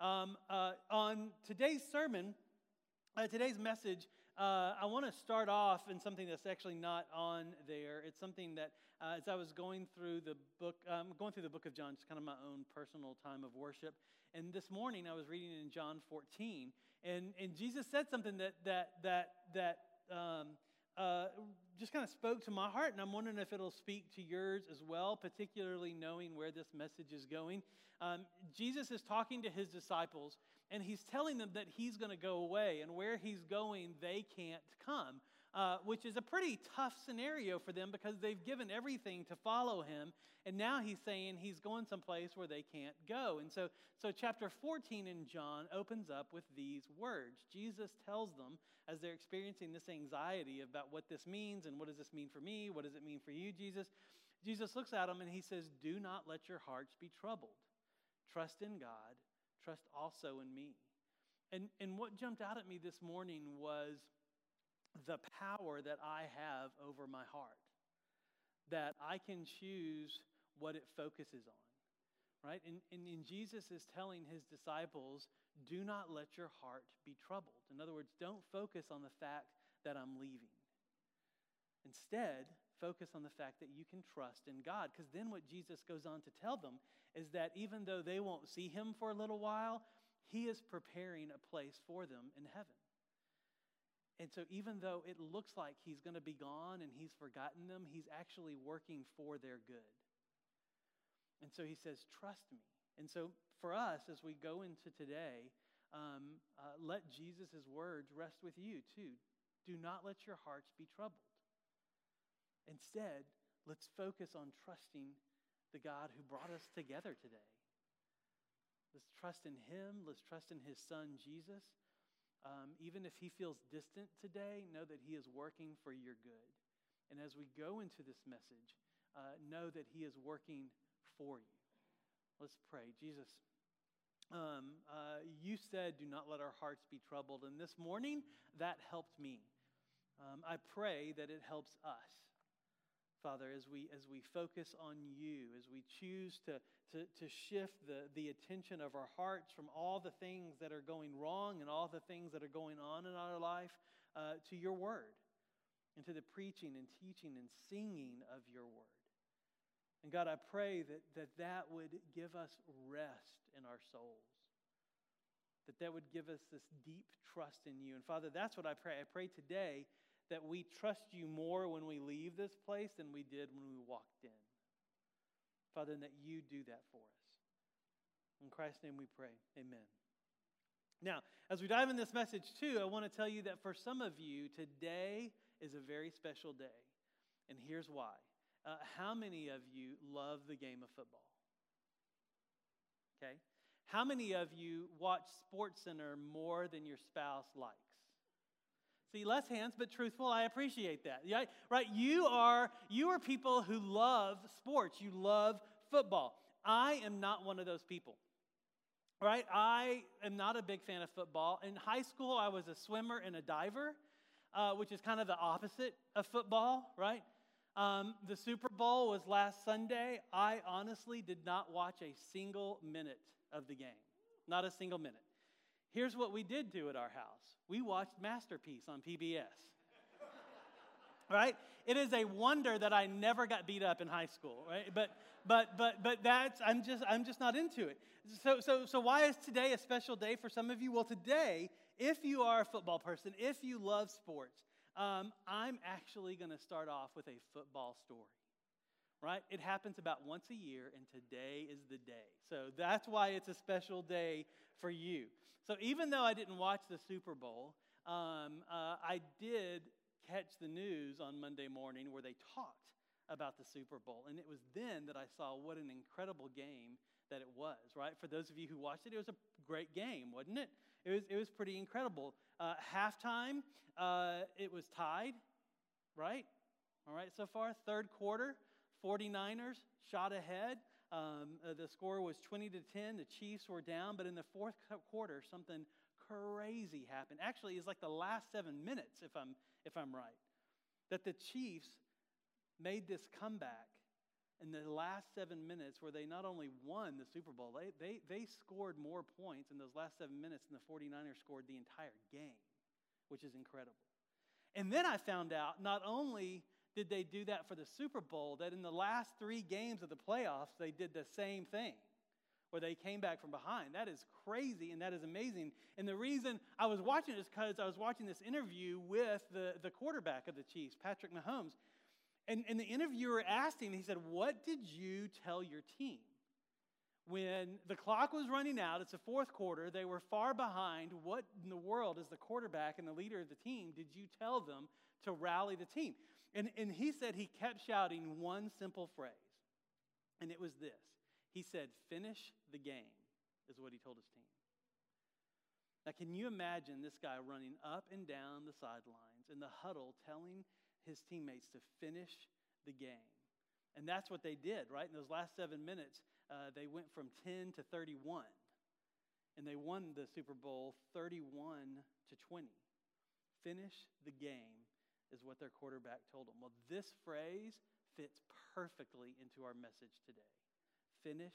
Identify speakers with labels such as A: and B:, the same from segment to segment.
A: Um, uh, on today's sermon, uh, today's message, uh, I want to start off in something that's actually not on there. It's something that, uh, as I was going through the book, um, going through the book of John, it's kind of my own personal time of worship. And this morning, I was reading in John 14, and, and Jesus said something that that that that um, uh, just kind of spoke to my heart, and I'm wondering if it'll speak to yours as well, particularly knowing where this message is going. Um, Jesus is talking to his disciples, and he's telling them that he's going to go away, and where he's going, they can't come. Uh, which is a pretty tough scenario for them because they've given everything to follow him. And now he's saying he's going someplace where they can't go. And so, so chapter 14 in John opens up with these words. Jesus tells them, as they're experiencing this anxiety about what this means and what does this mean for me? What does it mean for you, Jesus? Jesus looks at them and he says, Do not let your hearts be troubled. Trust in God, trust also in me. And, and what jumped out at me this morning was the power that I have over my heart, that I can choose what it focuses on. Right? And, and, and Jesus is telling his disciples, do not let your heart be troubled. In other words, don't focus on the fact that I'm leaving. Instead, focus on the fact that you can trust in God. Because then what Jesus goes on to tell them is that even though they won't see him for a little while, he is preparing a place for them in heaven. And so, even though it looks like he's going to be gone and he's forgotten them, he's actually working for their good. And so he says, Trust me. And so, for us, as we go into today, um, uh, let Jesus' words rest with you too. Do not let your hearts be troubled. Instead, let's focus on trusting the God who brought us together today. Let's trust in Him. Let's trust in His Son, Jesus. Um, even if he feels distant today, know that he is working for your good. And as we go into this message, uh, know that he is working for you. Let's pray. Jesus, um, uh, you said, Do not let our hearts be troubled. And this morning, that helped me. Um, I pray that it helps us. Father, as we, as we focus on you, as we choose to, to, to shift the, the attention of our hearts from all the things that are going wrong and all the things that are going on in our life uh, to your word and to the preaching and teaching and singing of your word. And God, I pray that that, that would give us rest in our souls, that that would give us this deep trust in you. And Father, that's what I pray. I pray today that we trust you more when we leave this place than we did when we walked in. Father, and that you do that for us. In Christ's name we pray. Amen. Now, as we dive in this message, too, I want to tell you that for some of you, today is a very special day. And here's why. Uh, how many of you love the game of football? Okay. How many of you watch Sports Center more than your spouse likes? See, less hands, but truthful. I appreciate that. Right? You are you are people who love sports. You love football. I am not one of those people. Right? I am not a big fan of football. In high school, I was a swimmer and a diver, uh, which is kind of the opposite of football, right? Um, the Super Bowl was last Sunday. I honestly did not watch a single minute of the game, not a single minute. Here's what we did do at our house we watched Masterpiece on PBS. right? It is a wonder that I never got beat up in high school, right? But but but but that's I'm just I'm just not into it. So so so why is today a special day for some of you? Well, today, if you are a football person, if you love sports, um, I'm actually going to start off with a football story right? It happens about once a year, and today is the day. So that's why it's a special day for you. So even though I didn't watch the Super Bowl, um, uh, I did catch the news on Monday morning where they talked about the Super Bowl. And it was then that I saw what an incredible game that it was, right? For those of you who watched it, it was a great game, wasn't it? It was, it was pretty incredible. Uh, halftime, uh, it was tied, right? All right, so far. Third quarter, 49ers shot ahead. Um, uh, the score was 20 to 10. The Chiefs were down, but in the fourth quarter, something crazy happened. Actually, it's like the last seven minutes, if I'm if I'm right, that the Chiefs made this comeback in the last seven minutes where they not only won the Super Bowl, they, they, they scored more points in those last seven minutes than the 49ers scored the entire game, which is incredible. And then I found out not only did they do that for the Super Bowl, that in the last three games of the playoffs, they did the same thing where they came back from behind. That is crazy and that is amazing. And the reason I was watching it is because I was watching this interview with the, the quarterback of the Chiefs, Patrick Mahomes. And, and the interviewer asked him, he said, What did you tell your team? When the clock was running out, it's the fourth quarter, they were far behind. What in the world, as the quarterback and the leader of the team, did you tell them to rally the team? And, and he said he kept shouting one simple phrase, and it was this He said, Finish the game, is what he told his team. Now, can you imagine this guy running up and down the sidelines in the huddle telling his teammates to finish the game. And that's what they did, right? In those last seven minutes, uh, they went from 10 to 31. And they won the Super Bowl 31 to 20. Finish the game is what their quarterback told them. Well, this phrase fits perfectly into our message today. Finish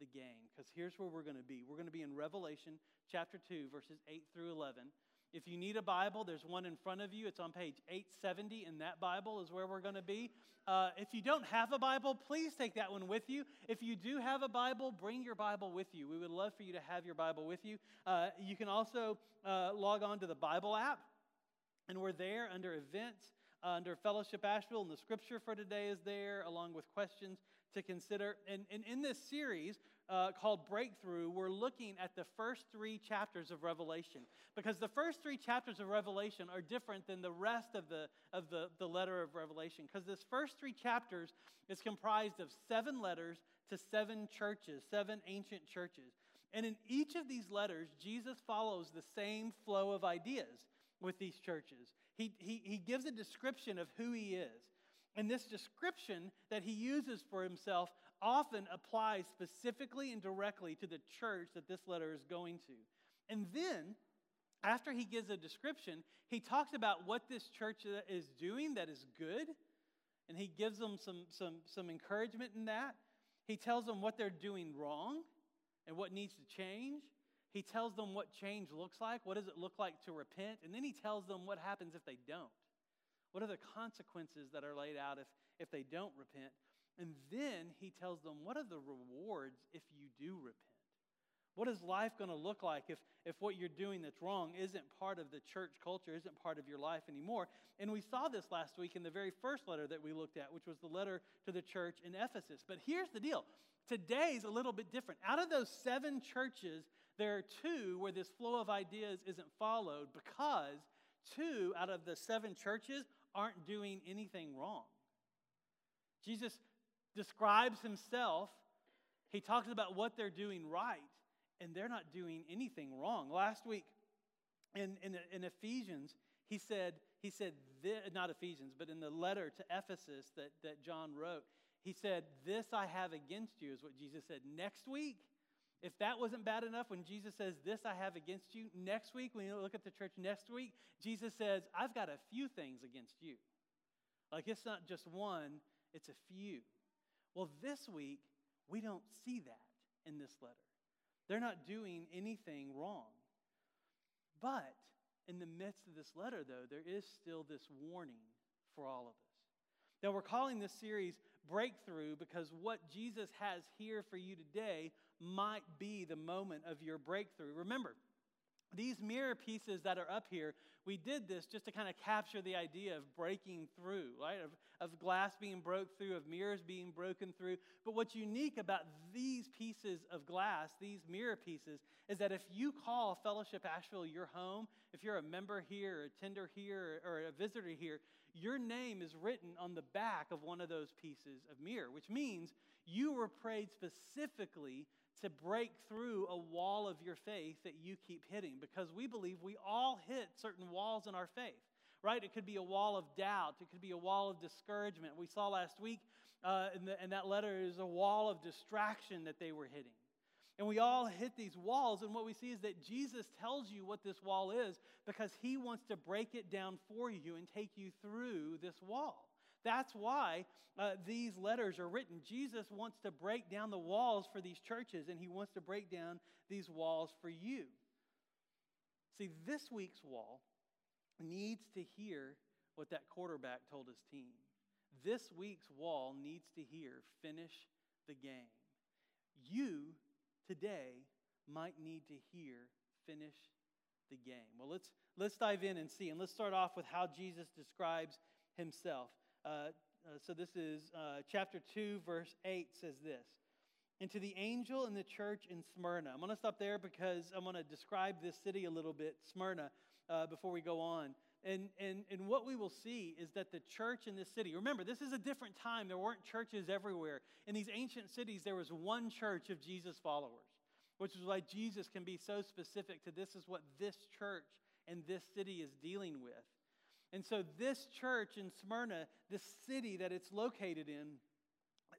A: the game. Because here's where we're going to be. We're going to be in Revelation chapter 2, verses 8 through 11. If you need a Bible, there's one in front of you. It's on page 870, and that Bible is where we're going to be. Uh, if you don't have a Bible, please take that one with you. If you do have a Bible, bring your Bible with you. We would love for you to have your Bible with you. Uh, you can also uh, log on to the Bible app, and we're there under events, uh, under Fellowship Asheville, and the scripture for today is there, along with questions to consider. And, and in this series, uh, called Breakthrough, we're looking at the first three chapters of Revelation. Because the first three chapters of Revelation are different than the rest of the, of the, the letter of Revelation. Because this first three chapters is comprised of seven letters to seven churches, seven ancient churches. And in each of these letters, Jesus follows the same flow of ideas with these churches. He, he, he gives a description of who he is. And this description that he uses for himself often applies specifically and directly to the church that this letter is going to. And then, after he gives a description, he talks about what this church is doing that is good, and he gives them some, some, some encouragement in that. He tells them what they're doing wrong and what needs to change. He tells them what change looks like. What does it look like to repent? And then he tells them what happens if they don't. What are the consequences that are laid out if, if they don't repent? And then he tells them, what are the rewards if you do repent? What is life going to look like if, if what you're doing that's wrong isn't part of the church culture, isn't part of your life anymore? And we saw this last week in the very first letter that we looked at, which was the letter to the church in Ephesus. But here's the deal today's a little bit different. Out of those seven churches, there are two where this flow of ideas isn't followed because two out of the seven churches aren't doing anything wrong. Jesus describes himself, he talks about what they're doing right, and they're not doing anything wrong. Last week in, in, in Ephesians, he said, he said, not Ephesians, but in the letter to Ephesus that, that John wrote, he said, This I have against you, is what Jesus said. Next week, if that wasn't bad enough, when Jesus says, This I have against you, next week, when you look at the church next week, Jesus says, I've got a few things against you. Like it's not just one, it's a few. Well, this week, we don't see that in this letter. They're not doing anything wrong. But in the midst of this letter, though, there is still this warning for all of us. Now, we're calling this series Breakthrough because what Jesus has here for you today might be the moment of your breakthrough. Remember, these mirror pieces that are up here, we did this just to kind of capture the idea of breaking through, right? Of, of glass being broke through, of mirrors being broken through. But what's unique about these pieces of glass, these mirror pieces, is that if you call Fellowship Asheville your home, if you're a member here, a tender here, or a visitor here, your name is written on the back of one of those pieces of mirror, which means you were prayed specifically to break through a wall of your faith that you keep hitting because we believe we all hit certain walls in our faith, right? It could be a wall of doubt, it could be a wall of discouragement. We saw last week uh, in, the, in that letter is a wall of distraction that they were hitting. And we all hit these walls, and what we see is that Jesus tells you what this wall is because he wants to break it down for you and take you through this wall. That's why uh, these letters are written. Jesus wants to break down the walls for these churches, and he wants to break down these walls for you. See, this week's wall needs to hear what that quarterback told his team. This week's wall needs to hear finish the game. You today might need to hear finish the game. Well, let's, let's dive in and see. And let's start off with how Jesus describes himself. Uh, uh, so this is uh, chapter 2, verse 8 says this. And to the angel in the church in Smyrna. I'm going to stop there because I'm going to describe this city a little bit, Smyrna, uh, before we go on. And, and, and what we will see is that the church in this city, remember, this is a different time. There weren't churches everywhere. In these ancient cities, there was one church of Jesus' followers, which is why Jesus can be so specific to this is what this church and this city is dealing with. And so, this church in Smyrna, this city that it's located in,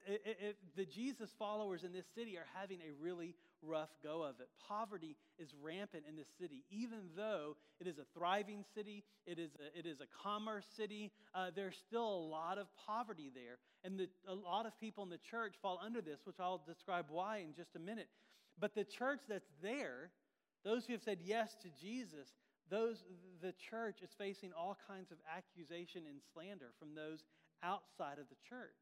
A: it, it, the Jesus followers in this city are having a really rough go of it. Poverty is rampant in this city, even though it is a thriving city, it is a, it is a commerce city. Uh, there's still a lot of poverty there, and the, a lot of people in the church fall under this, which I'll describe why in just a minute. But the church that's there, those who have said yes to Jesus, those the church is facing all kinds of accusation and slander from those outside of the church.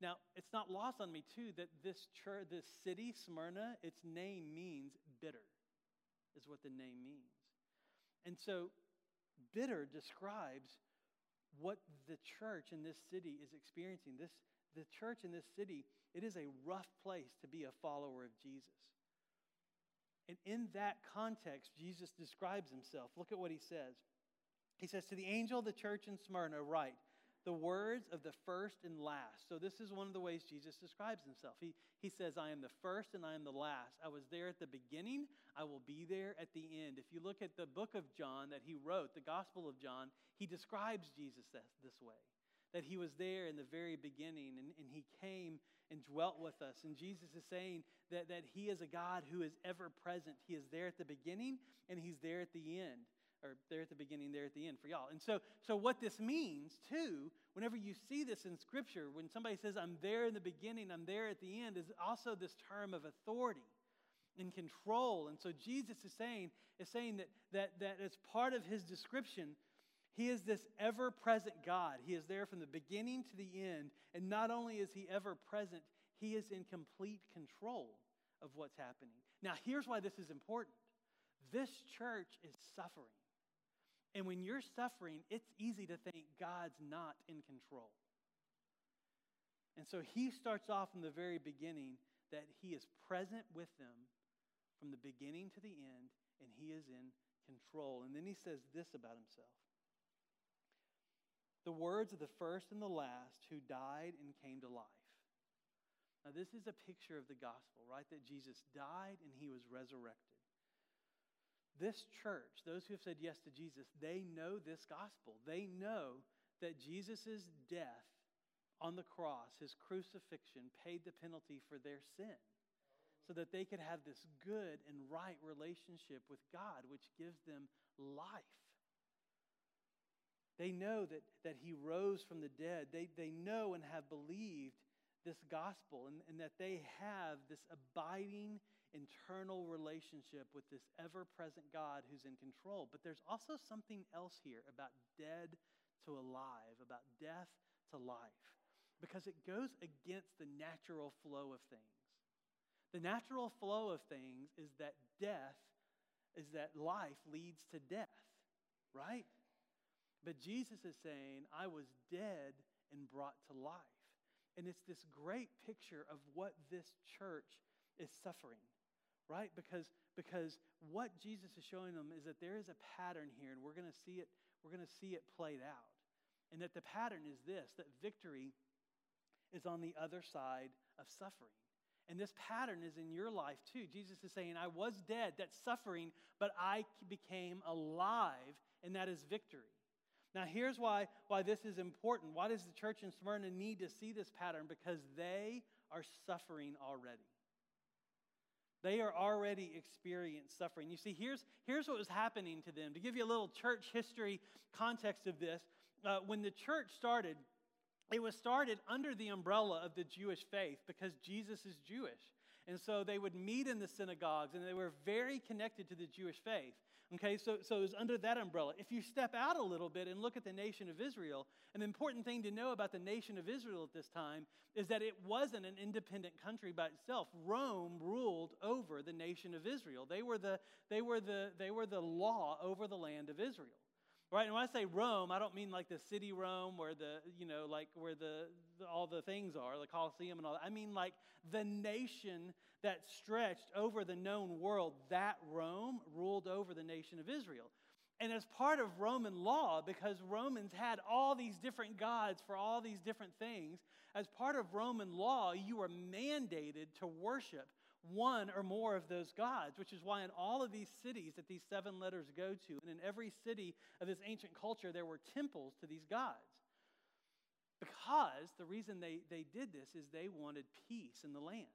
A: Now, it's not lost on me, too, that this church, this city, Smyrna, its name means bitter, is what the name means. And so, bitter describes what the church in this city is experiencing. This, the church in this city, it is a rough place to be a follower of Jesus. And in that context, Jesus describes himself. Look at what he says. He says, To the angel of the church in Smyrna, write, the words of the first and last. So, this is one of the ways Jesus describes himself. He, he says, I am the first and I am the last. I was there at the beginning, I will be there at the end. If you look at the book of John that he wrote, the Gospel of John, he describes Jesus this, this way that he was there in the very beginning and, and he came and dwelt with us. And Jesus is saying that, that he is a God who is ever present. He is there at the beginning and he's there at the end or there at the beginning, there at the end for y'all. And so, so what this means too, whenever you see this in Scripture, when somebody says, I'm there in the beginning, I'm there at the end, is also this term of authority and control. And so Jesus is saying, is saying that, that, that as part of his description, he is this ever present God. He is there from the beginning to the end. And not only is he ever present, he is in complete control of what's happening. Now, here's why this is important this church is suffering. And when you're suffering, it's easy to think God's not in control. And so he starts off from the very beginning that he is present with them from the beginning to the end, and he is in control. And then he says this about himself the words of the first and the last who died and came to life. Now, this is a picture of the gospel, right? That Jesus died and he was resurrected. This church, those who have said yes to Jesus, they know this gospel. They know that Jesus' death on the cross, his crucifixion, paid the penalty for their sin so that they could have this good and right relationship with God, which gives them life. They know that, that he rose from the dead. They, they know and have believed this gospel and, and that they have this abiding internal relationship with this ever present God who's in control. But there's also something else here about dead to alive, about death to life, because it goes against the natural flow of things. The natural flow of things is that death is that life leads to death, right? But Jesus is saying, I was dead and brought to life. And it's this great picture of what this church is suffering right? Because, because what Jesus is showing them is that there is a pattern here, and we're going to see it, we're going to see it played out. And that the pattern is this that victory is on the other side of suffering. And this pattern is in your life too. Jesus is saying, I was dead, that's suffering, but I became alive, and that is victory. Now, here's why, why this is important. Why does the church in Smyrna need to see this pattern? Because they are suffering already. They are already experienced suffering. You see, here's, here's what was happening to them. To give you a little church history context of this, uh, when the church started, it was started under the umbrella of the Jewish faith because Jesus is Jewish. And so they would meet in the synagogues and they were very connected to the Jewish faith. Okay, so, so it was under that umbrella. If you step out a little bit and look at the nation of Israel, an important thing to know about the nation of Israel at this time is that it wasn't an independent country by itself. Rome ruled over the nation of Israel. They were the, they were the, they were the law over the land of Israel. Right, and when I say Rome, I don't mean like the city Rome where the, you know, like where the, the, all the things are, the Colosseum and all that. I mean like the nation that stretched over the known world, that Rome ruled over the nation of Israel. And as part of Roman law, because Romans had all these different gods for all these different things, as part of Roman law, you were mandated to worship one or more of those gods, which is why in all of these cities that these seven letters go to, and in every city of this ancient culture, there were temples to these gods. Because the reason they, they did this is they wanted peace in the land.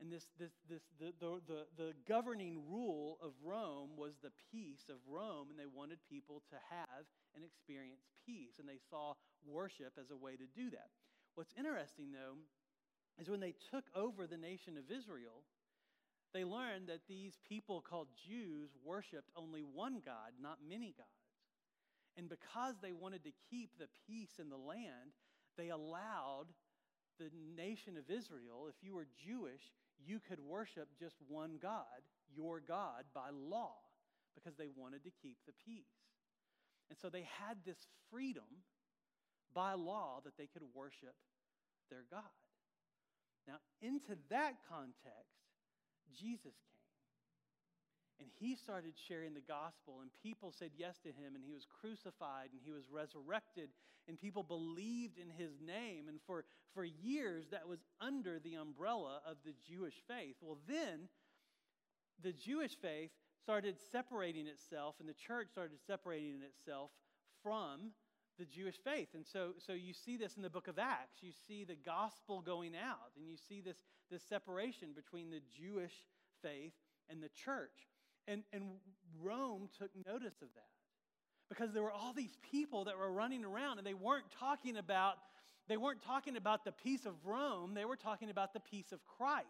A: And this, this, this, the, the, the, the governing rule of Rome was the peace of Rome, and they wanted people to have and experience peace. And they saw worship as a way to do that. What's interesting, though, is when they took over the nation of Israel, they learned that these people called Jews worshiped only one God, not many gods. And because they wanted to keep the peace in the land, they allowed the nation of Israel, if you were Jewish, you could worship just one God, your God, by law, because they wanted to keep the peace. And so they had this freedom by law that they could worship their God. Now, into that context, Jesus came. And he started sharing the gospel, and people said yes to him, and he was crucified, and he was resurrected, and people believed in his name. And for, for years, that was under the umbrella of the Jewish faith. Well, then, the Jewish faith started separating itself, and the church started separating itself from the Jewish faith. And so, so you see this in the book of Acts. You see the gospel going out, and you see this, this separation between the Jewish faith and the church. And, and Rome took notice of that because there were all these people that were running around and they weren't talking about they weren't talking about the peace of Rome, they were talking about the peace of Christ.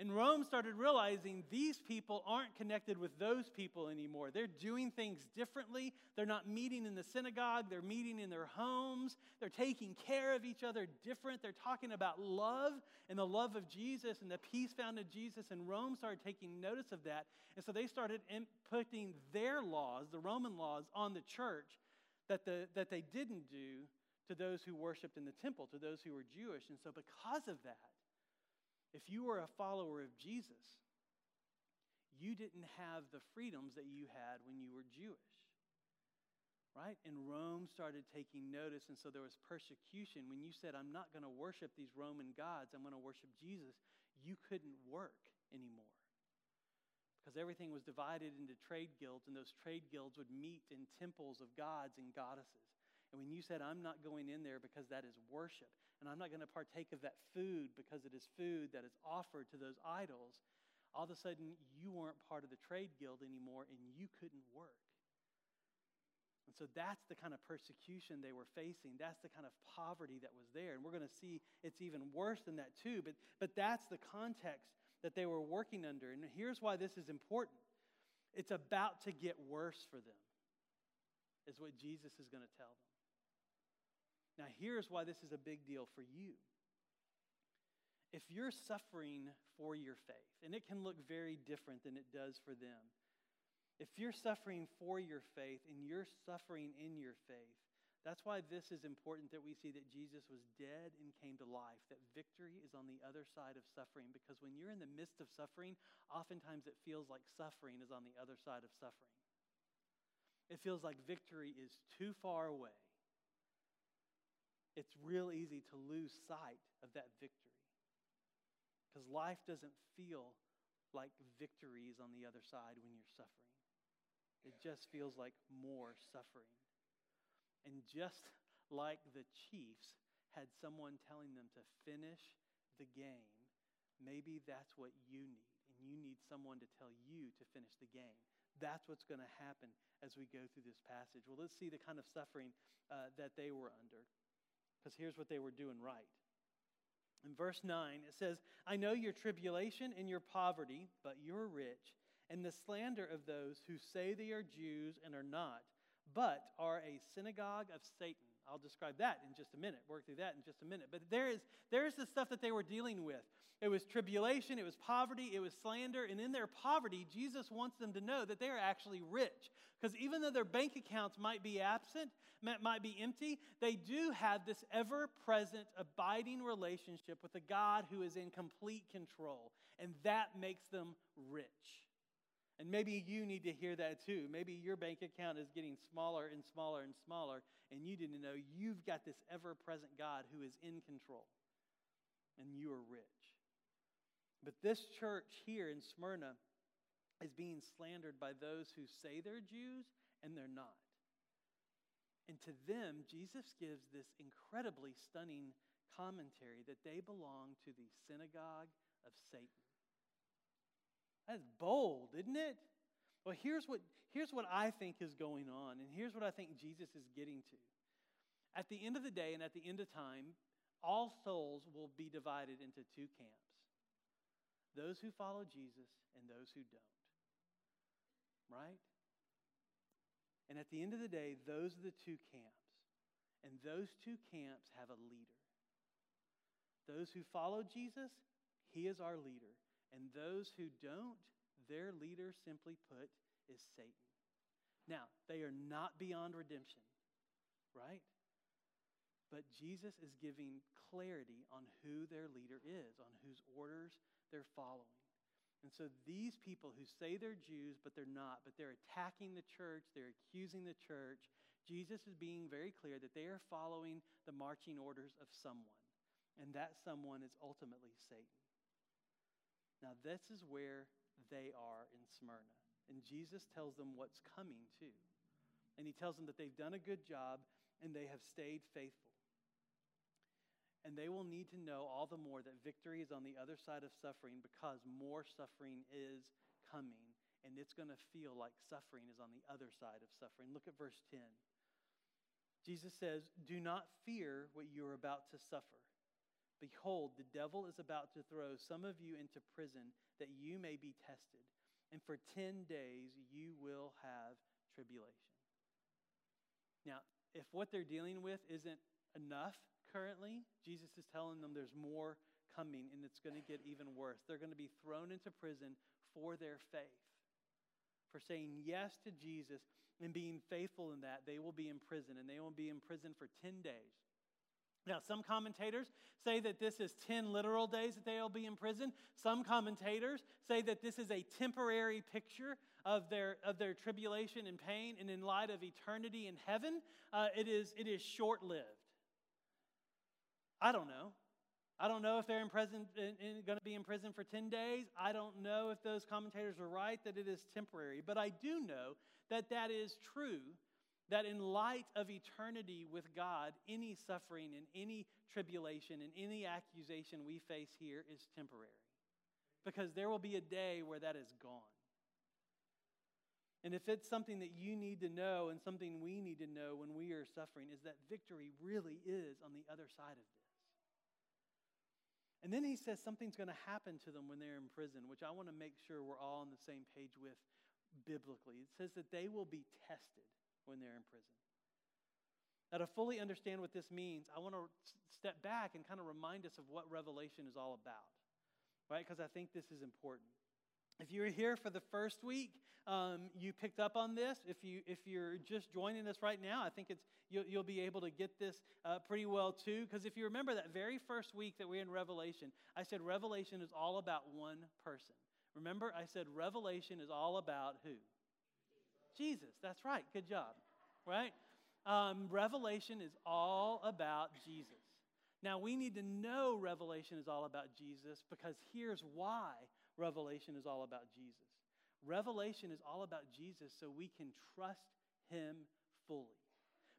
A: And Rome started realizing these people aren't connected with those people anymore. They're doing things differently. They're not meeting in the synagogue, they're meeting in their homes. They're taking care of each other different. They're talking about love and the love of Jesus and the peace found in Jesus. And Rome started taking notice of that. And so they started putting their laws, the Roman laws, on the church that, the, that they didn't do to those who worshiped in the temple, to those who were Jewish. And so, because of that, if you were a follower of Jesus, you didn't have the freedoms that you had when you were Jewish. Right? And Rome started taking notice, and so there was persecution. When you said, I'm not going to worship these Roman gods, I'm going to worship Jesus, you couldn't work anymore. Because everything was divided into trade guilds, and those trade guilds would meet in temples of gods and goddesses. And when you said, I'm not going in there because that is worship, and I'm not going to partake of that food because it is food that is offered to those idols, all of a sudden you weren't part of the trade guild anymore and you couldn't work. And so that's the kind of persecution they were facing. That's the kind of poverty that was there. And we're going to see it's even worse than that, too. But, but that's the context that they were working under. And here's why this is important it's about to get worse for them, is what Jesus is going to tell them. Now, here's why this is a big deal for you. If you're suffering for your faith, and it can look very different than it does for them, if you're suffering for your faith and you're suffering in your faith, that's why this is important that we see that Jesus was dead and came to life, that victory is on the other side of suffering. Because when you're in the midst of suffering, oftentimes it feels like suffering is on the other side of suffering. It feels like victory is too far away it's real easy to lose sight of that victory. Because life doesn't feel like victories on the other side when you're suffering. It just feels like more suffering. And just like the Chiefs had someone telling them to finish the game, maybe that's what you need. And you need someone to tell you to finish the game. That's what's going to happen as we go through this passage. Well, let's see the kind of suffering uh, that they were under. Because here's what they were doing right. In verse 9, it says, I know your tribulation and your poverty, but you're rich, and the slander of those who say they are Jews and are not, but are a synagogue of Satan. I'll describe that in just a minute, work through that in just a minute. But there is, there is the stuff that they were dealing with. It was tribulation, it was poverty, it was slander, and in their poverty, Jesus wants them to know that they are actually rich. Because even though their bank accounts might be absent, might be empty, they do have this ever present, abiding relationship with a God who is in complete control. And that makes them rich. And maybe you need to hear that too. Maybe your bank account is getting smaller and smaller and smaller, and you didn't know you've got this ever present God who is in control, and you are rich. But this church here in Smyrna is being slandered by those who say they're Jews and they're not. And to them, Jesus gives this incredibly stunning commentary that they belong to the synagogue of Satan. That's bold, isn't it? Well, here's what, here's what I think is going on, and here's what I think Jesus is getting to. At the end of the day and at the end of time, all souls will be divided into two camps those who follow Jesus and those who don't. Right? And at the end of the day, those are the two camps. And those two camps have a leader. Those who follow Jesus, he is our leader. And those who don't, their leader, simply put, is Satan. Now, they are not beyond redemption, right? But Jesus is giving clarity on who their leader is, on whose orders they're following. And so these people who say they're Jews, but they're not, but they're attacking the church, they're accusing the church, Jesus is being very clear that they are following the marching orders of someone. And that someone is ultimately Satan. Now, this is where they are in Smyrna. And Jesus tells them what's coming too. And he tells them that they've done a good job and they have stayed faithful. And they will need to know all the more that victory is on the other side of suffering because more suffering is coming. And it's going to feel like suffering is on the other side of suffering. Look at verse 10. Jesus says, Do not fear what you are about to suffer. Behold, the devil is about to throw some of you into prison that you may be tested, and for 10 days you will have tribulation. Now, if what they're dealing with isn't enough currently, Jesus is telling them there's more coming and it's going to get even worse. They're going to be thrown into prison for their faith. For saying yes to Jesus and being faithful in that, they will be in prison and they will be in prison for 10 days. Now, some commentators say that this is 10 literal days that they'll be in prison. Some commentators say that this is a temporary picture of their, of their tribulation and pain, and in light of eternity in heaven, uh, it is, it is short lived. I don't know. I don't know if they're in prison, going to be in prison for 10 days. I don't know if those commentators are right that it is temporary. But I do know that that is true that in light of eternity with God, any suffering and any tribulation and any accusation we face here is temporary. Because there will be a day where that is gone. And if it's something that you need to know and something we need to know when we are suffering, is that victory really is on the other side of this. And then he says something's going to happen to them when they're in prison, which I want to make sure we're all on the same page with biblically. It says that they will be tested when they're in prison. Now, to fully understand what this means, I want to step back and kind of remind us of what Revelation is all about, right? Because I think this is important. If you're here for the first week, um, you picked up on this. If you if you're just joining us right now, I think it's you'll, you'll be able to get this uh, pretty well too. Because if you remember that very first week that we're in Revelation, I said Revelation is all about one person. Remember, I said Revelation is all about who? Jesus. That's right. Good job. Right? Um, Revelation is all about Jesus. Now, we need to know Revelation is all about Jesus because here's why Revelation is all about Jesus. Revelation is all about Jesus so we can trust him fully.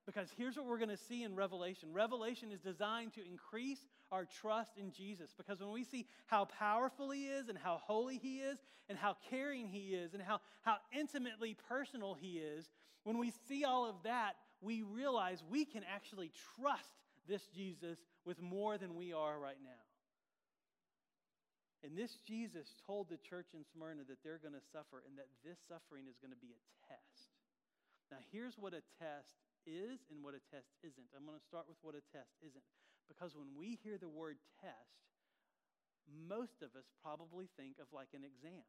A: Because here's what we're going to see in Revelation Revelation is designed to increase our trust in Jesus. Because when we see how powerful He is and how holy He is and how caring He is and how, how intimately personal He is, when we see all of that, we realize we can actually trust this Jesus with more than we are right now. And this Jesus told the church in Smyrna that they're going to suffer and that this suffering is going to be a test. Now, here's what a test is and what a test isn't. I'm going to start with what a test isn't. Because when we hear the word test, most of us probably think of like an exam,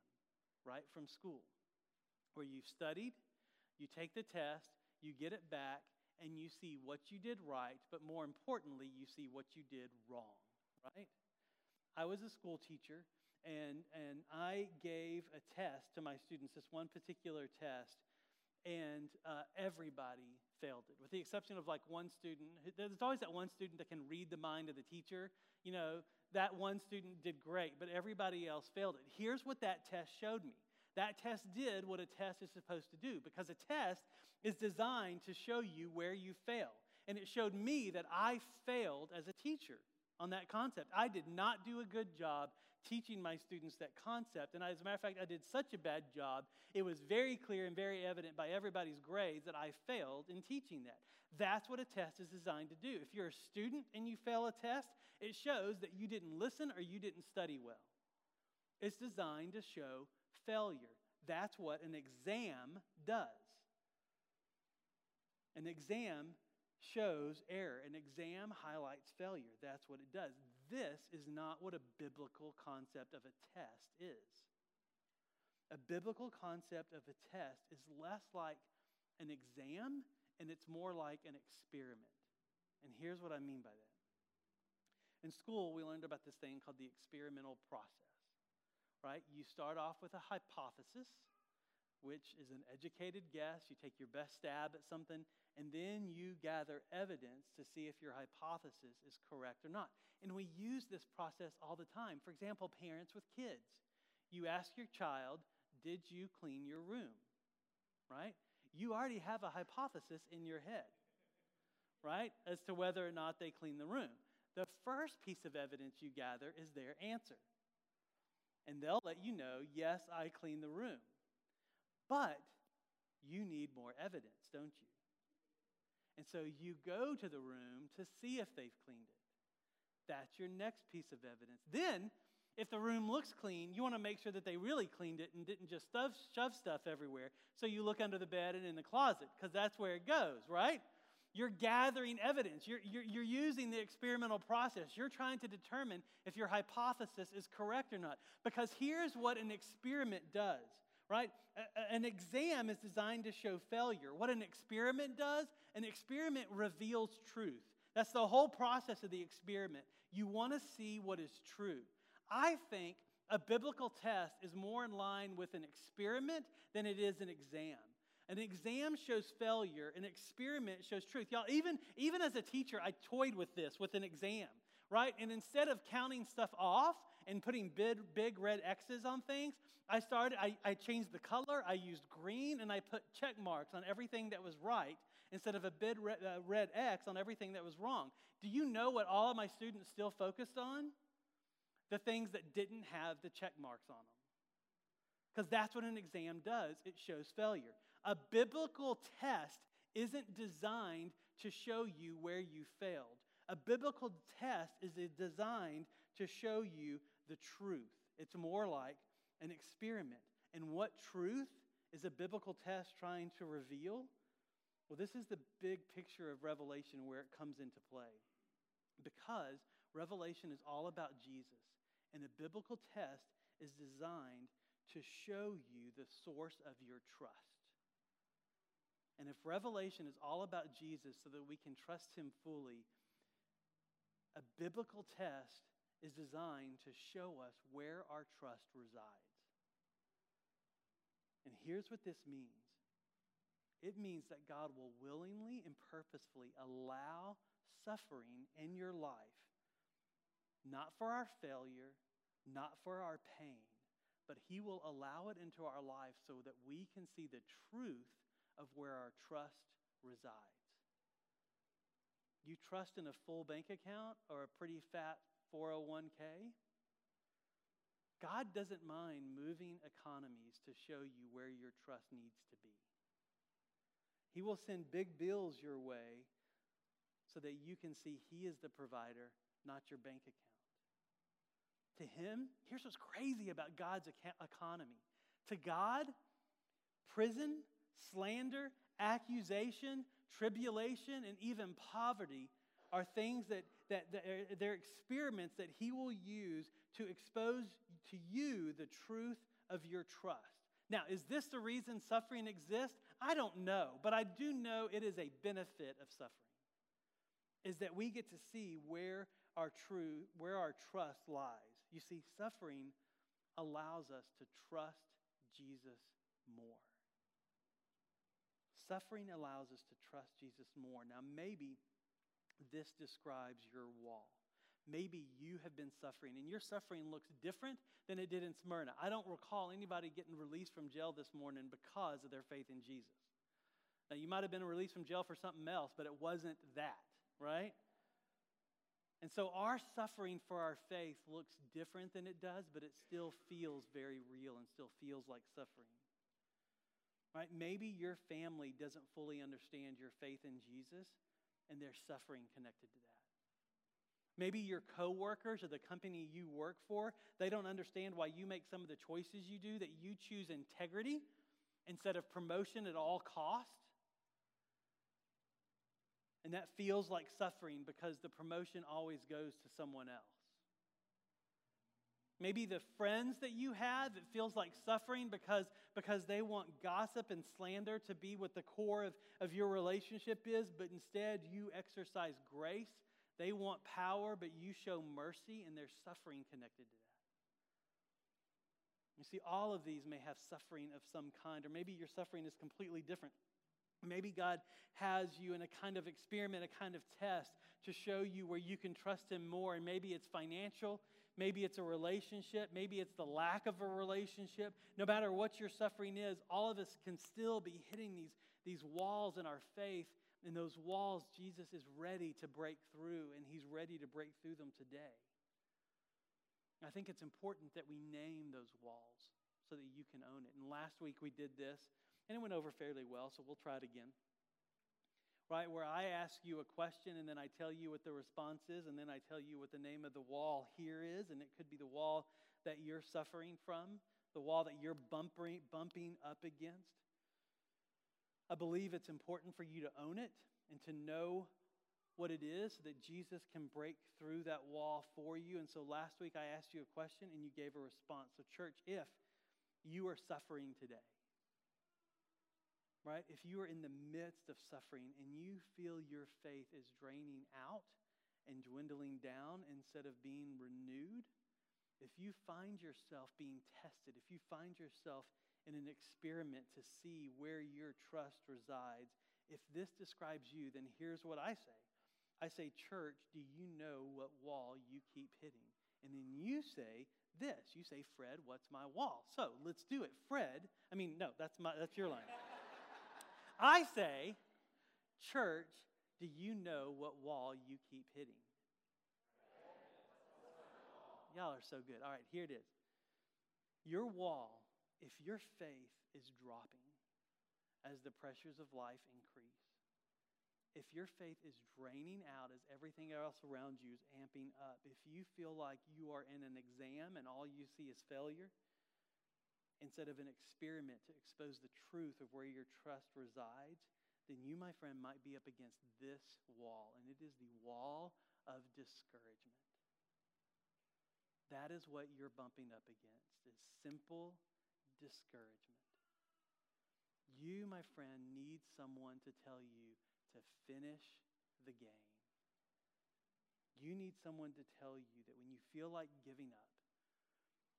A: right, from school, where you've studied, you take the test, you get it back, and you see what you did right, but more importantly, you see what you did wrong, right? I was a school teacher, and, and I gave a test to my students, this one particular test, and uh, everybody failed it, with the exception of like one student. There's always that one student that can read the mind of the teacher. You know, that one student did great, but everybody else failed it. Here's what that test showed me. That test did what a test is supposed to do because a test is designed to show you where you fail. And it showed me that I failed as a teacher on that concept. I did not do a good job teaching my students that concept. And as a matter of fact, I did such a bad job, it was very clear and very evident by everybody's grades that I failed in teaching that. That's what a test is designed to do. If you're a student and you fail a test, it shows that you didn't listen or you didn't study well. It's designed to show failure. That's what an exam does. An exam shows error. An exam highlights failure. That's what it does. This is not what a biblical concept of a test is. A biblical concept of a test is less like an exam and it's more like an experiment. And here's what I mean by that. In school, we learned about this thing called the experimental process, right? You start off with a hypothesis, which is an educated guess. You take your best stab at something, and then you gather evidence to see if your hypothesis is correct or not. And we use this process all the time. For example, parents with kids. You ask your child, Did you clean your room? Right? You already have a hypothesis in your head, right? As to whether or not they clean the room. The first piece of evidence you gather is their answer. And they'll let you know, Yes, I clean the room. But you need more evidence, don't you? And so you go to the room to see if they've cleaned it. That's your next piece of evidence. Then, if the room looks clean, you want to make sure that they really cleaned it and didn't just stuff, shove stuff everywhere. So you look under the bed and in the closet, because that's where it goes, right? You're gathering evidence. You're, you're, you're using the experimental process. You're trying to determine if your hypothesis is correct or not. Because here's what an experiment does right? An exam is designed to show failure. What an experiment does, an experiment reveals truth. That's the whole process of the experiment. You want to see what is true. I think a biblical test is more in line with an experiment than it is an exam. An exam shows failure, an experiment shows truth. Y'all, even, even as a teacher, I toyed with this, with an exam, right? And instead of counting stuff off and putting big, big red X's on things, I started, I, I changed the color, I used green, and I put check marks on everything that was right instead of a big red, uh, red X on everything that was wrong. Do you know what all of my students still focused on? The things that didn't have the check marks on them. Because that's what an exam does it shows failure. A biblical test isn't designed to show you where you failed. A biblical test is designed to show you the truth. It's more like an experiment. And what truth is a biblical test trying to reveal? Well, this is the big picture of Revelation where it comes into play. Because Revelation is all about Jesus, and the biblical test is designed to show you the source of your trust. And if Revelation is all about Jesus so that we can trust him fully, a biblical test is designed to show us where our trust resides. And here's what this means it means that God will willingly and purposefully allow suffering in your life, not for our failure, not for our pain, but He will allow it into our life so that we can see the truth of where our trust resides. You trust in a full bank account or a pretty fat 401k? God doesn't mind moving economies to show you where your trust needs to be. He will send big bills your way so that you can see He is the provider, not your bank account. To Him, here's what's crazy about God's economy. To God, prison, slander, accusation, tribulation, and even poverty are things that, that, they're uh, experiments that He will use to expose to you the truth of your trust. Now, is this the reason suffering exists? I don't know, but I do know it is a benefit of suffering. Is that we get to see where our true, where our trust lies. You see, suffering allows us to trust Jesus more. Suffering allows us to trust Jesus more. Now, maybe this describes your wall. Maybe you have been suffering, and your suffering looks different than it did in Smyrna. I don't recall anybody getting released from jail this morning because of their faith in Jesus. Now, you might have been released from jail for something else, but it wasn't that, right? And so our suffering for our faith looks different than it does, but it still feels very real and still feels like suffering. Right? Maybe your family doesn't fully understand your faith in Jesus and there's suffering connected to that. Maybe your coworkers or the company you work for, they don't understand why you make some of the choices you do, that you choose integrity instead of promotion at all cost. And that feels like suffering because the promotion always goes to someone else. Maybe the friends that you have, it feels like suffering because, because they want gossip and slander to be what the core of, of your relationship is, but instead you exercise grace. They want power, but you show mercy, and there's suffering connected to that. You see, all of these may have suffering of some kind, or maybe your suffering is completely different. Maybe God has you in a kind of experiment, a kind of test to show you where you can trust Him more. And maybe it's financial, maybe it's a relationship, maybe it's the lack of a relationship. No matter what your suffering is, all of us can still be hitting these, these walls in our faith. And those walls, Jesus is ready to break through, and He's ready to break through them today. I think it's important that we name those walls so that you can own it. And last week we did this. And it went over fairly well, so we'll try it again. Right, where I ask you a question and then I tell you what the response is, and then I tell you what the name of the wall here is, and it could be the wall that you're suffering from, the wall that you're bumping, bumping up against. I believe it's important for you to own it and to know what it is so that Jesus can break through that wall for you. And so last week I asked you a question and you gave a response. So, church, if you are suffering today, right? If you are in the midst of suffering and you feel your faith is draining out and dwindling down instead of being renewed, if you find yourself being tested, if you find yourself in an experiment to see where your trust resides, if this describes you, then here's what I say. I say, Church, do you know what wall you keep hitting? And then you say this. You say, Fred, what's my wall? So let's do it. Fred, I mean, no, that's, my, that's your line. I say, church, do you know what wall you keep hitting? Y'all are so good. All right, here it is. Your wall, if your faith is dropping as the pressures of life increase, if your faith is draining out as everything else around you is amping up, if you feel like you are in an exam and all you see is failure, instead of an experiment to expose the truth of where your trust resides, then you, my friend, might be up against this wall, and it is the wall of discouragement. That is what you're bumping up against, is simple discouragement. You, my friend, need someone to tell you to finish the game. You need someone to tell you that when you feel like giving up,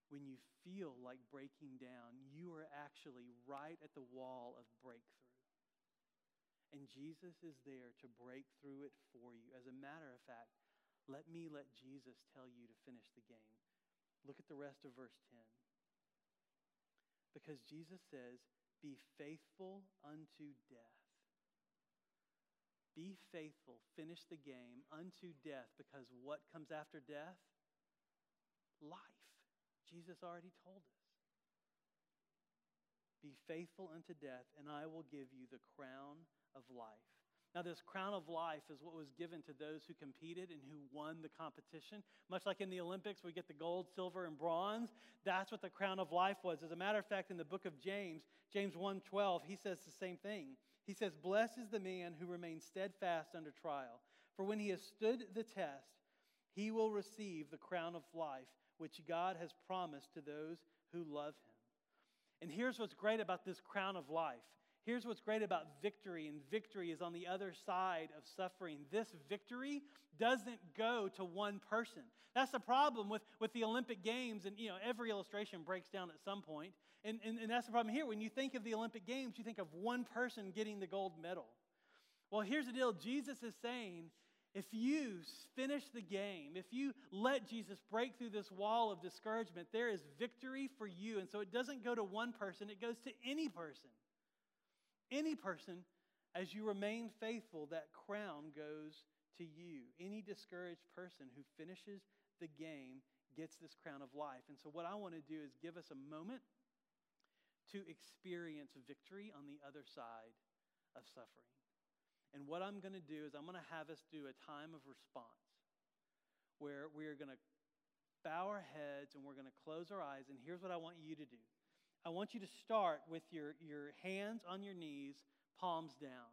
A: when you feel like breaking down, you are actually right at the wall of breakthrough. And Jesus is there to break through it for you. As a matter of fact, let me let Jesus tell you to finish the game. Look at the rest of verse 10. Because Jesus says, Be faithful unto death. Be faithful, finish the game unto death, because what comes after death? Life. Jesus already told us. Be faithful unto death, and I will give you the crown of life. Now, this crown of life is what was given to those who competed and who won the competition. Much like in the Olympics, we get the gold, silver, and bronze. That's what the crown of life was. As a matter of fact, in the book of James, James 1:12, he says the same thing. He says, Blessed is the man who remains steadfast under trial, for when he has stood the test, he will receive the crown of life which God has promised to those who love him. And here's what's great about this crown of life. Here's what's great about victory, and victory is on the other side of suffering. This victory doesn't go to one person. That's the problem with, with the Olympic Games, and you know, every illustration breaks down at some point. And, and, and that's the problem here. When you think of the Olympic Games, you think of one person getting the gold medal. Well, here's the deal Jesus is saying if you finish the game, if you let Jesus break through this wall of discouragement, there is victory for you. And so it doesn't go to one person, it goes to any person. Any person, as you remain faithful, that crown goes to you. Any discouraged person who finishes the game gets this crown of life. And so, what I want to do is give us a moment to experience victory on the other side of suffering. And what I'm going to do is, I'm going to have us do a time of response where we are going to bow our heads and we're going to close our eyes. And here's what I want you to do I want you to start with your, your hands on your knees, palms down.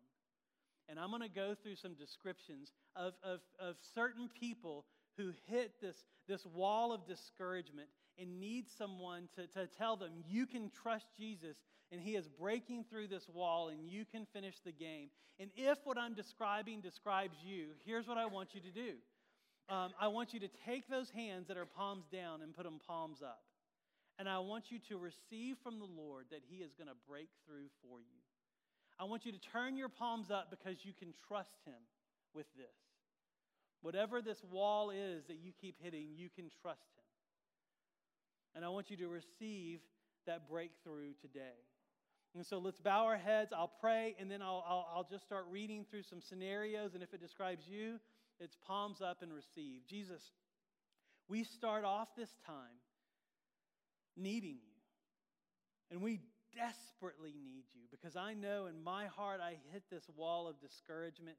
A: And I'm going to go through some descriptions of, of, of certain people who hit this, this wall of discouragement and need someone to, to tell them, you can trust Jesus and he is breaking through this wall and you can finish the game. And if what I'm describing describes you, here's what I want you to do um, I want you to take those hands that are palms down and put them palms up. And I want you to receive from the Lord that He is going to break through for you. I want you to turn your palms up because you can trust Him with this. Whatever this wall is that you keep hitting, you can trust Him. And I want you to receive that breakthrough today. And so let's bow our heads. I'll pray, and then I'll, I'll, I'll, just start reading through some scenarios. And if it describes you, it's palms up and receive. Jesus, we start off this time needing you. And we desperately need you because I know in my heart I hit this wall of discouragement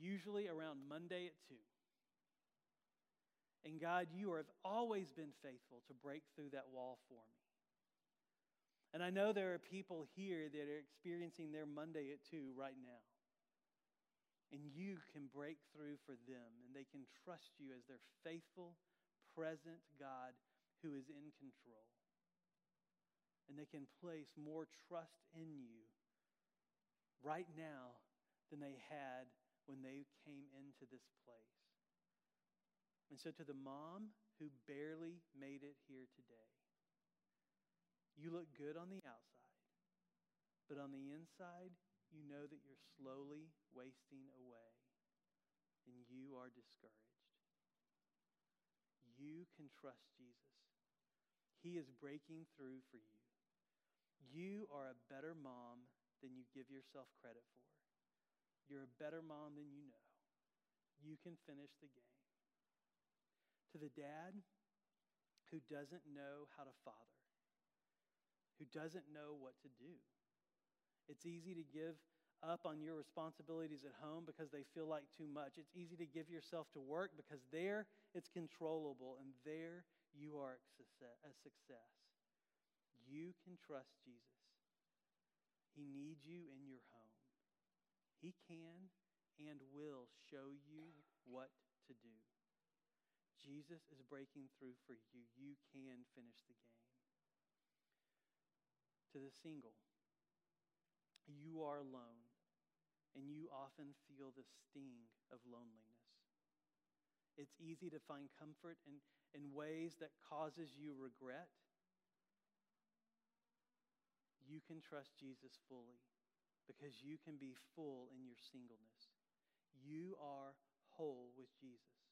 A: usually around Monday at 2. And God, you have always been faithful to break through that wall for me. And I know there are people here that are experiencing their Monday at 2 right now. And you can break through for them, and they can trust you as their faithful, present God who is in control. And they can place more trust in you right now than they had when they came into this place. And so, to the mom who barely made it here today, you look good on the outside, but on the inside, you know that you're slowly wasting away and you are discouraged. You can trust Jesus. He is breaking through for you. You are a better mom than you give yourself credit for. You're a better mom than you know. You can finish the game. To the dad who doesn't know how to father, who doesn't know what to do, it's easy to give up on your responsibilities at home because they feel like too much. It's easy to give yourself to work because there it's controllable and there you are a success. You can trust Jesus. He needs you in your home. He can and will show you what to do. Jesus is breaking through for you. You can finish the game. To the single, you are alone, and you often feel the sting of loneliness. It's easy to find comfort in, in ways that causes you regret. You can trust Jesus fully because you can be full in your singleness. You are whole with Jesus.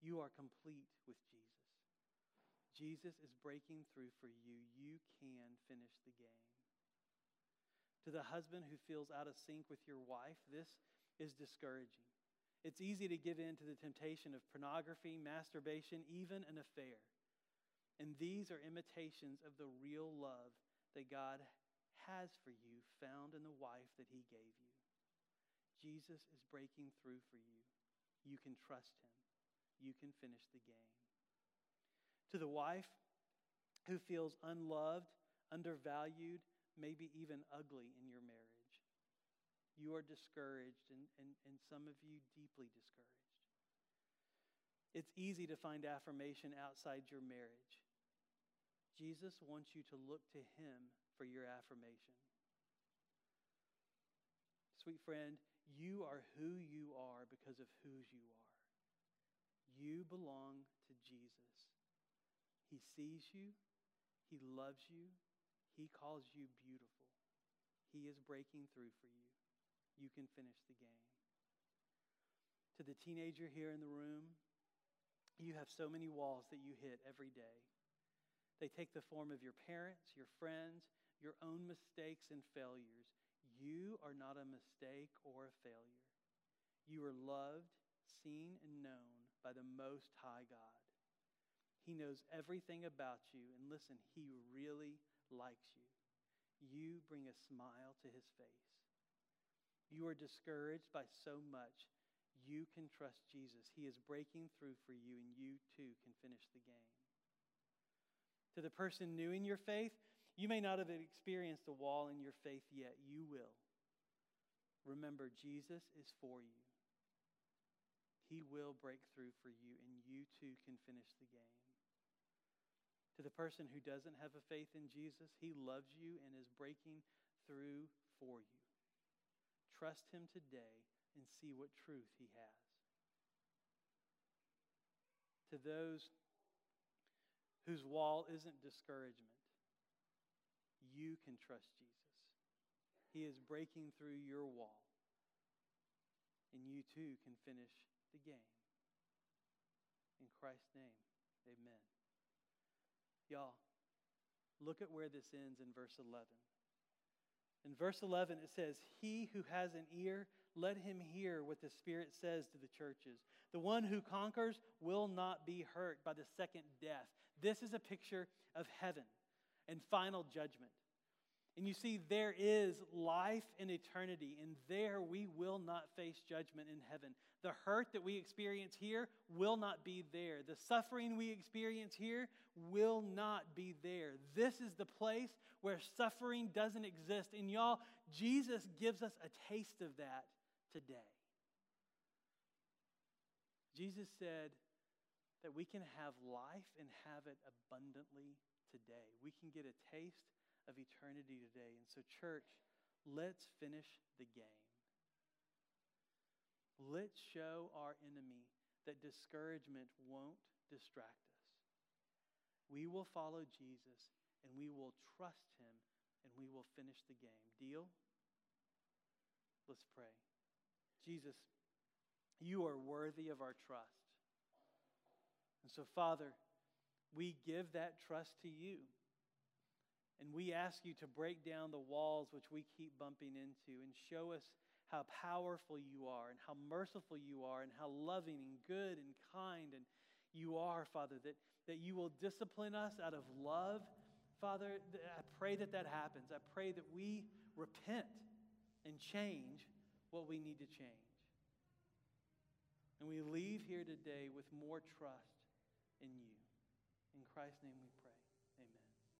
A: You are complete with Jesus. Jesus is breaking through for you. You can finish the game. To the husband who feels out of sync with your wife, this is discouraging. It's easy to give in to the temptation of pornography, masturbation, even an affair. And these are imitations of the real love that God has for you, found in the wife that He gave you. Jesus is breaking through for you. You can trust Him, you can finish the game. To the wife who feels unloved, undervalued, maybe even ugly in your marriage you are discouraged, and, and, and some of you deeply discouraged. It's easy to find affirmation outside your marriage. Jesus wants you to look to him for your affirmation. Sweet friend, you are who you are because of whose you are. You belong to Jesus. He sees you, He loves you, He calls you beautiful. He is breaking through for you you can finish the game. To the teenager here in the room, you have so many walls that you hit every day. They take the form of your parents, your friends, your own mistakes and failures. You are not a mistake or a failure. You are loved, seen, and known by the Most High God. He knows everything about you, and listen, He really likes you. You bring a smile to His face you are discouraged by so much, you can trust Jesus. He is breaking through for you, and you too can finish the game. To the person new in your faith, you may not have experienced a wall in your faith yet. You will. Remember, Jesus is for you. He will break through for you, and you too can finish the game. To the person who doesn't have a faith in Jesus, He loves you and is breaking through for you. Trust Him today and see what truth He has. To those whose wall isn't discouragement, you can trust Jesus. He is breaking through your wall, and you too can finish the game. In Christ's name, amen. Y'all, look at where this ends in verse 11. In verse 11, it says, He who has an ear, let him hear what the Spirit says to the churches. The one who conquers will not be hurt by the second death. This is a picture of heaven and final judgment. And you see, there is life in eternity, and there we will not face judgment in heaven. The hurt that we experience here will not be there. The suffering we experience here will not be there. This is the place where suffering doesn't exist. And y'all, Jesus gives us a taste of that today. Jesus said that we can have life and have it abundantly today. We can get a taste of eternity today. And so, church, let's finish the game. Let's show our enemy that discouragement won't distract us. We will follow Jesus and we will trust him and we will finish the game. Deal? Let's pray. Jesus, you are worthy of our trust. And so, Father, we give that trust to you. And we ask you to break down the walls which we keep bumping into and show us how powerful you are and how merciful you are and how loving and good and kind and you are, Father, that, that you will discipline us out of love. Father, I pray that that happens. I pray that we repent and change what we need to change. And we leave here today with more trust in you. In Christ's name we.